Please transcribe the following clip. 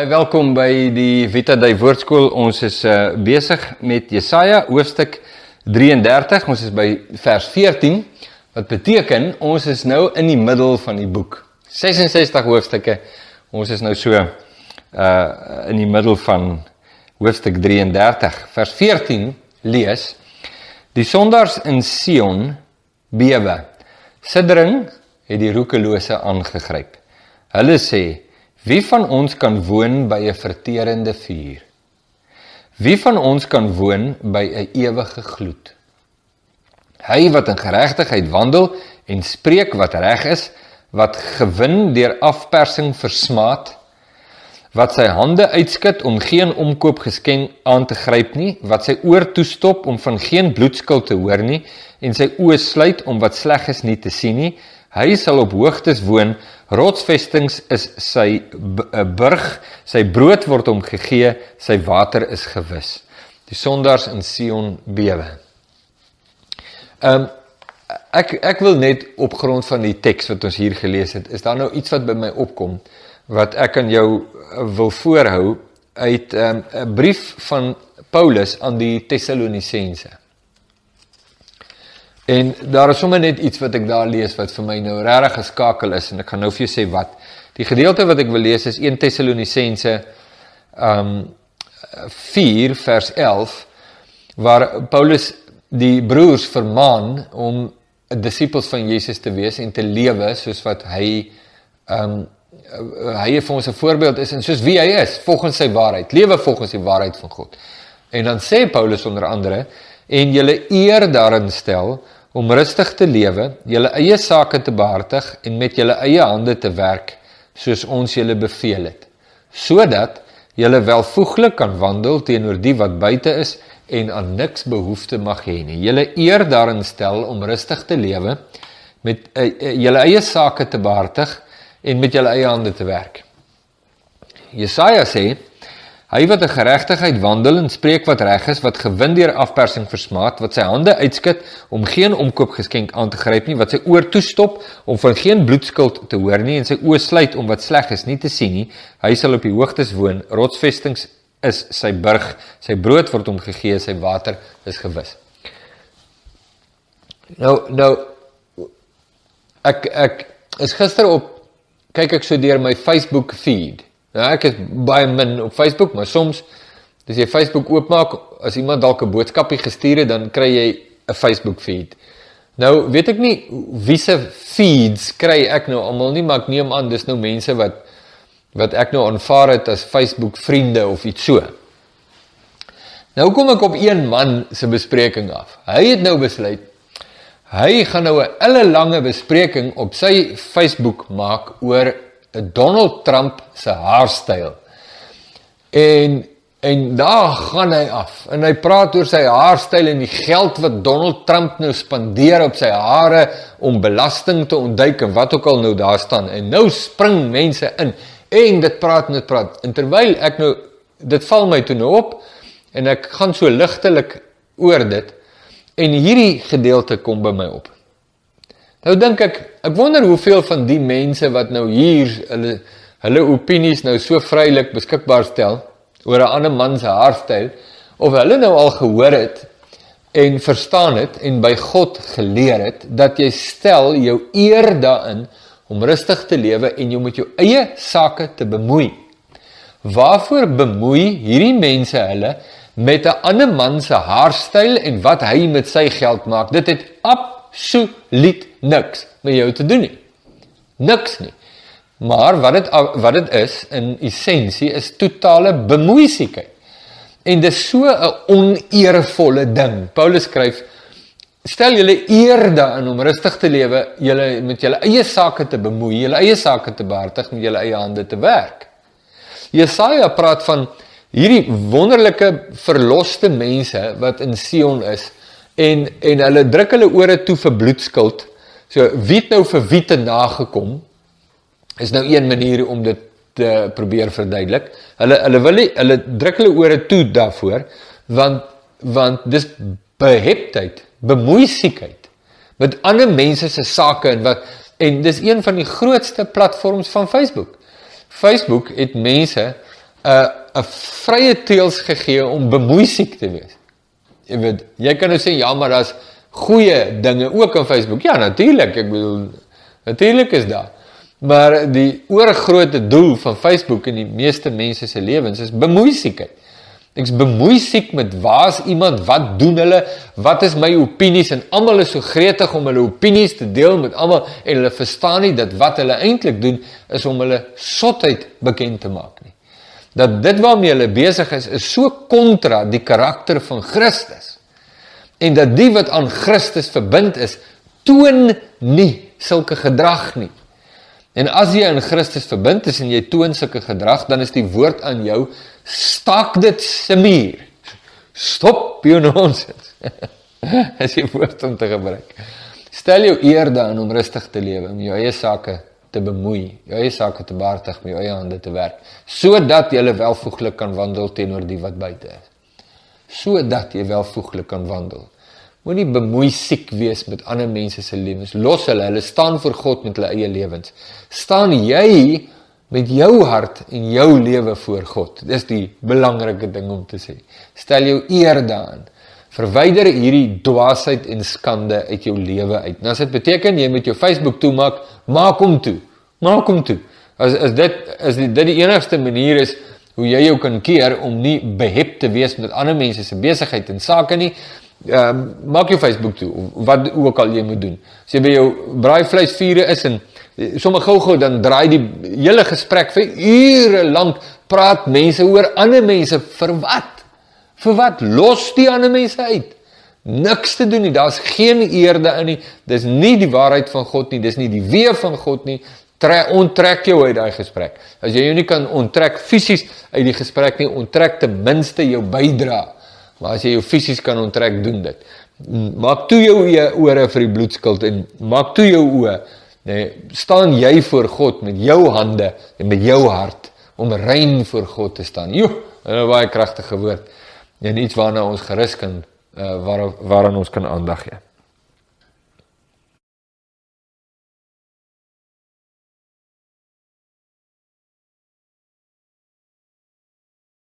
Hi, welkom by die Vita Dei Woordskool. Ons is uh, besig met Jesaja hoofstuk 33. Ons is by vers 14 wat beteken ons is nou in die middel van die boek. 66 hoofstukke. Ons is nou so uh in die middel van hoofstuk 33. Vers 14 lees: Die sondaars in Sion bewe. Siddering het die roekelose aangegryp. Hulle sê Wie van ons kan woon by 'n verterende vuur? Wie van ons kan woon by 'n ewige gloed? Hy wat in geregtigheid wandel en spreek wat reg is, wat gewin deur afpersing versmaat, wat sy hande uitskit om geen omkoopgeskenk aan te gryp nie, wat sy oor toestop om van geen bloedskuld te hoor nie en sy oë sluit om wat sleg is nie te sien nie, hy sal op hoogtes woon Rotsvestings is sy eh, burg, sy brood word hom gegee, sy water is gewis. Die sondaars in Sion bewe. Ehm um, ek ek wil net op grond van die teks wat ons hier gelees het, is daar nou iets wat by my opkom wat ek aan jou eh, wil voorhou uit ehm, 'n um, brief van Paulus aan die Tessalonisense. En daar is sommer net iets wat ek daar lees wat vir my nou regtig geskakel is en ek gaan nou vir jou sê wat. Die gedeelte wat ek wil lees is 1 Tessalonisense um 4 vers 11 waar Paulus die broers vermaan om disippels van Jesus te wees en te lewe soos wat hy um hy vir ons 'n voorbeeld is en soos wie hy is volgens sy waarheid. Lewe volgens die waarheid van God. En dan sê Paulus onder andere en julle eer daarin stel om rustig te lewe, julle eie sake te behartig en met julle eie hande te werk soos ons julle beveel het, sodat julle welvoeglik kan wandel teenoor die wat buite is en aan niks behoefte mag hê nie. Julle eer daarin stel om rustig te lewe, met uh, julle eie sake te behartig en met julle eie hande te werk. Jesaja sê Hy wat in geregtigheid wandel en spreek wat reg is, wat gewin deur afpersing versmaat, wat sy hande uitskit om geen omkoopgeskenk aan te gryp nie, wat sy oor toestop om van geen bloedskuld te hoor nie en sy oë sluit om wat sleg is nie te sien nie, hy sal op die hoogtes woon. Rotsvestings is sy burg, sy brood word hom gegee, sy water is gewis. Nou nou ek ek is gister op kyk ek so deur my Facebook feed Ja, ek is baie min op Facebook, maar soms as jy Facebook oopmaak, as iemand dalk 'n boodskapie gestuur het, dan kry jy 'n Facebook feed. Nou, weet ek nie wie se feeds kry ek nou almal nie, maar ek neem aan dis nou mense wat wat ek nou aanvaar het as Facebook vriende of iets so. Nou kom ek op een man se bespreking af. Hy het nou besluit hy gaan nou 'n ellelange bespreking op sy Facebook maak oor Donald Trump se haarstyl. En en daar gaan hy af en hy praat oor sy haarstyl en die geld wat Donald Trump nou spandeer op sy hare om belasting te ontduik en wat ook al nou daar staan. En nou spring mense in en dit praat net praat. En terwyl ek nou dit val my toe nou op en ek gaan so ligtelik oor dit en hierdie gedeelte kom by my op. Nou dink ek, ek wonder hoeveel van die mense wat nou hier hulle hulle opinies nou so vrylik beskikbaar stel oor 'n ander man se haarstyl of hulle nou al gehoor het en verstaan het en by God geleer het dat jy stel jou eer daarin om rustig te lewe en jy moet jou eie sake te bemoei. Waarvoor bemoei hierdie mense hulle met 'n ander man se haarstyl en wat hy met sy geld maak? Dit het absoluut niks met jou te doen nie. Niks nie. Maar wat dit wat dit is in essensie is totale bemoeiesigheid. En dis so 'n oneervolle ding. Paulus skryf stel julle eer daarin om rustig te lewe, julle met julle eie sake te bemoei, julle eie sake te behartig met julle eie hande te werk. Jesaja praat van hierdie wonderlike verloste mense wat in Sion is en en hulle druk hulle ore toe vir bloedskuld So wie het nou vir wie te nagekom? Is nou een manier om dit te probeer verduidelik. Hulle hulle wil nie hulle druk hulle ore toe daarvoor want want dis beheptheid, bemoeiesigheid met ander mense se sake en wat en dis een van die grootste platforms van Facebook. Facebook het mense 'n 'n vrye teels gegee om bemoeisiek te wees. Jy weet, jy kan nou sê ja, maar daar's goeie dinge ook op Facebook. Ja, natuurlik. Ek bedoel natuurlik is daar. Maar die oorgrootste doel van Facebook in die meeste mense se lewens is bemoeisiekheid. Ek's bemoeisiek met waar's iemand, wat doen hulle, wat is my opinies en almal is so gretig om hulle opinies te deel met almal en hulle verstaan nie dat wat hulle eintlik doen is om hulle sotheid bekend te maak nie. Dat dit waarmee hulle besig is is so kontra die karakter van Christus. En dat die wat aan Christus verbind is, toon nie sulke gedrag nie. En as jy aan Christus verbind is en jy toon sulke gedrag, dan is die woord aan jou staak dit se muur. Stop jou nonsens. As jy woord om te gebruik. Stel jou eer daarin om rustig te lewe, om jou eie sake te bemoei, jou eie sake te behartig, met jou eie hande te werk, sodat jy welvoeglik kan wandel teenoor die wat buite is. Sodat jy welvoeglik kan wandel. Moenie bemoei siek wees met ander mense se lewens. Los hulle, hulle staan voor God met hulle eie lewens. Staan jy met jou hart en jou lewe voor God. Dis die belangrike ding om te sê. Stel jou eer daarin. Verwyder hierdie dwaasheid en skande uit jou lewe uit. Nou as dit beteken jy moet jou Facebook toemaak, maak hom toe. Maak hom toe. As as dit is dit die enigste manier is hoe jy jou kan keer om nie behep te wees met ander mense se besigheid en sake nie, ehm um, maak jou Facebook toe wat ook al jy moet doen. As jy by jou braaivleisvure is en eh, sommer gou-gou dan draai die hele gesprek vir ure lank praat mense oor ander mense vir wat? Vir wat? Los die ander mense uit. Niks te doen nie. Daar's geen eerde in nie. Dis nie die waarheid van God nie. Dis nie die weë van God nie. Trek onttrek jou uit daai gesprek. As jy jou nie kan onttrek fisies uit die gesprek nie, onttrek ten minste jou bydrae Maar as jy jou fisies kan onttrek, doen dit. Maak toe jou ore vir die bloedskuld en maak toe jou oë. Nee, staan jy voor God met jou hande en met jou hart om rein voor God te staan. Jo, 'n baie kragtige woord. En iets waarna ons gerus kan uh, waar waaraan ons kan aandag gee.